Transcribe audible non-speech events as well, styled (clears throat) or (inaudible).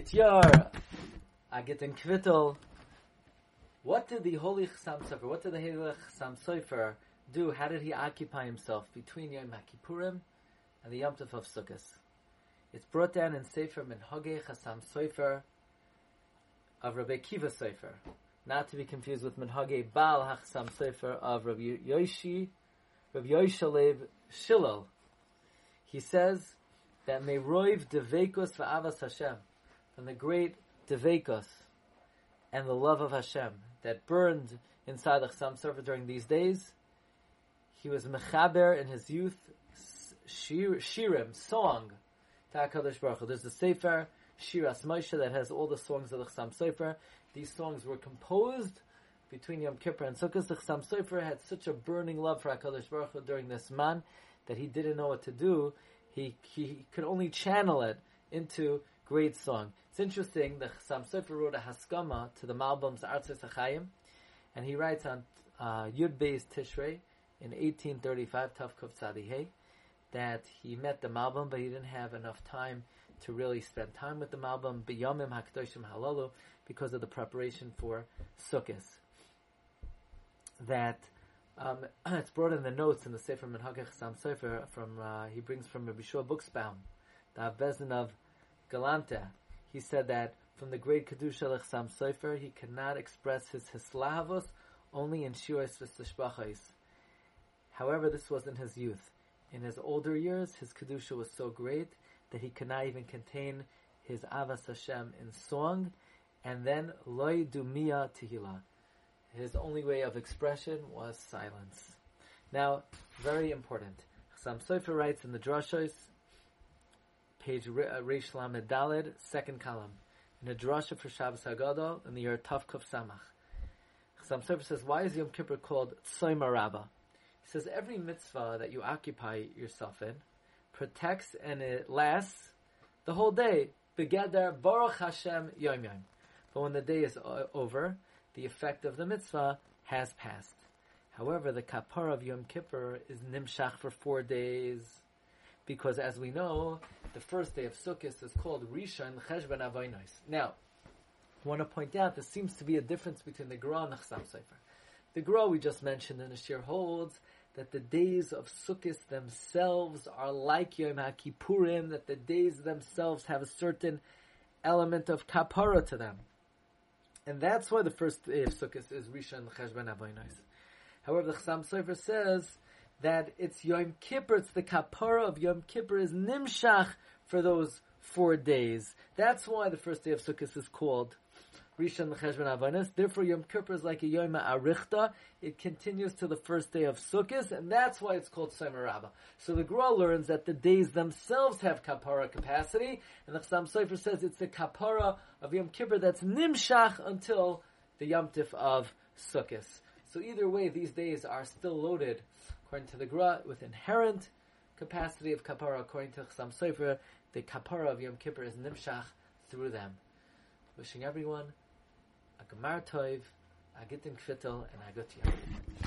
Agit Yar, Agit and Kvittel. What did the Holy Chassam Sofer, what did the Holy Chassam Sofer do? How did he occupy himself between Yom HaKippurim and the Yom Tov of Sukkot? It's brought down in Sefer Minhage Chassam Sofer of Rabbi Kiva Sofer, not to be confused with Minhage Baal HaChassam Sofer of Rabbi Yoshi, Rabbi Yoshalev Shilal. He says that Meroiv Devekos Va'avas Hashem, from the great Devekos and the love of Hashem that burned inside the Chassam Sofer during these days, he was mechaber in his youth shir, shirim, song, to HaKadosh Baruch Hu. There's a Sefer, Shiras Moshe, that has all the songs of the Chassam Sofer. These songs were composed between Yom Kippur and Sukkot. The Chassam Sofer had such a burning love for HaKadosh Baruch Hu during this man that he didn't know what to do. He, he could only channel it into great song. It's interesting, the Chassam Sofer wrote a Haskama to the Malbim's Artzos HaChaim, and he writes on uh, Yud Beis Tishrei in 1835, Tav Kuf Tzadihei, that he met the Malbim, but he didn't have enough time to really spend time with the Malbim, B'yomim HaKadoshim Halalu, because of the preparation for Sukkot. That um, (clears throat) it's brought in the notes in the Sefer Minhage Chassam Sofer from uh, he brings from Rabbi Shua Buxbaum, the Avezin of Galanta. He said that from the great Kedusha Sam Sefer he cannot express his hislavos only in shiuros v'tishbachos. However, this was in his youth. In his older years, his kedusha was so great that he could not even contain his avas Hashem in song, and then loy dumia tehila. His only way of expression was silence. Now, very important. Chassam Sofer writes in the Drashos, page uh, Reish Lamed Daled, second column, in a drasha for Shabbos Hagadol in the year Tavkuf Samach. Chassam Sofer says, why is Yom Kippur called Tzoyma Rabbah? He says every mitzvah that you occupy yourself in protects and it lasts the whole day. Begeder Baruch Hashem Yom Yom. But when the day is over, the effect of the mitzvah has passed. However, the kapara of Yom Kippur is nimshach for four days, because as we know, the first day of Sukkot is called Rishon Cheshbon Avonos. Now, I want to point out there seems to be a difference between the Gra and the Chassam Sofer. The Gra we just mentioned in the Shir holds that the days of Sukkot themselves are like Yom HaKippurim, that the days themselves have a certain element of kapara to them. And that's why the first day of Sukkot is Rishon Cheshbon Avonos. However, the Chassam Sofer says that it's Yom Kippur, it's the kapara of Yom Kippur is Nimshach for those four days. That's why the first day of Sukkot is called Rishon Cheshbon Avonos. Therefore, Yom Kippur is like a Yom Arichta. It continues to the first day of Sukkot, and that's why it's called Somer. So the Gra learns that the days themselves have kapara capacity, and the Chassam Sofer says it's the kapara of Yom Kippur that's nimshach until the Yom Tif of Sukkot. So either way, these days are still loaded, according to the Gra, with inherent capacity of kapara. According to Chassam Sofer, the kapara of Yom Kippur is nimshach through them. Wishing everyone a Gemar Tov, a Gittin Kvittel, and a Gut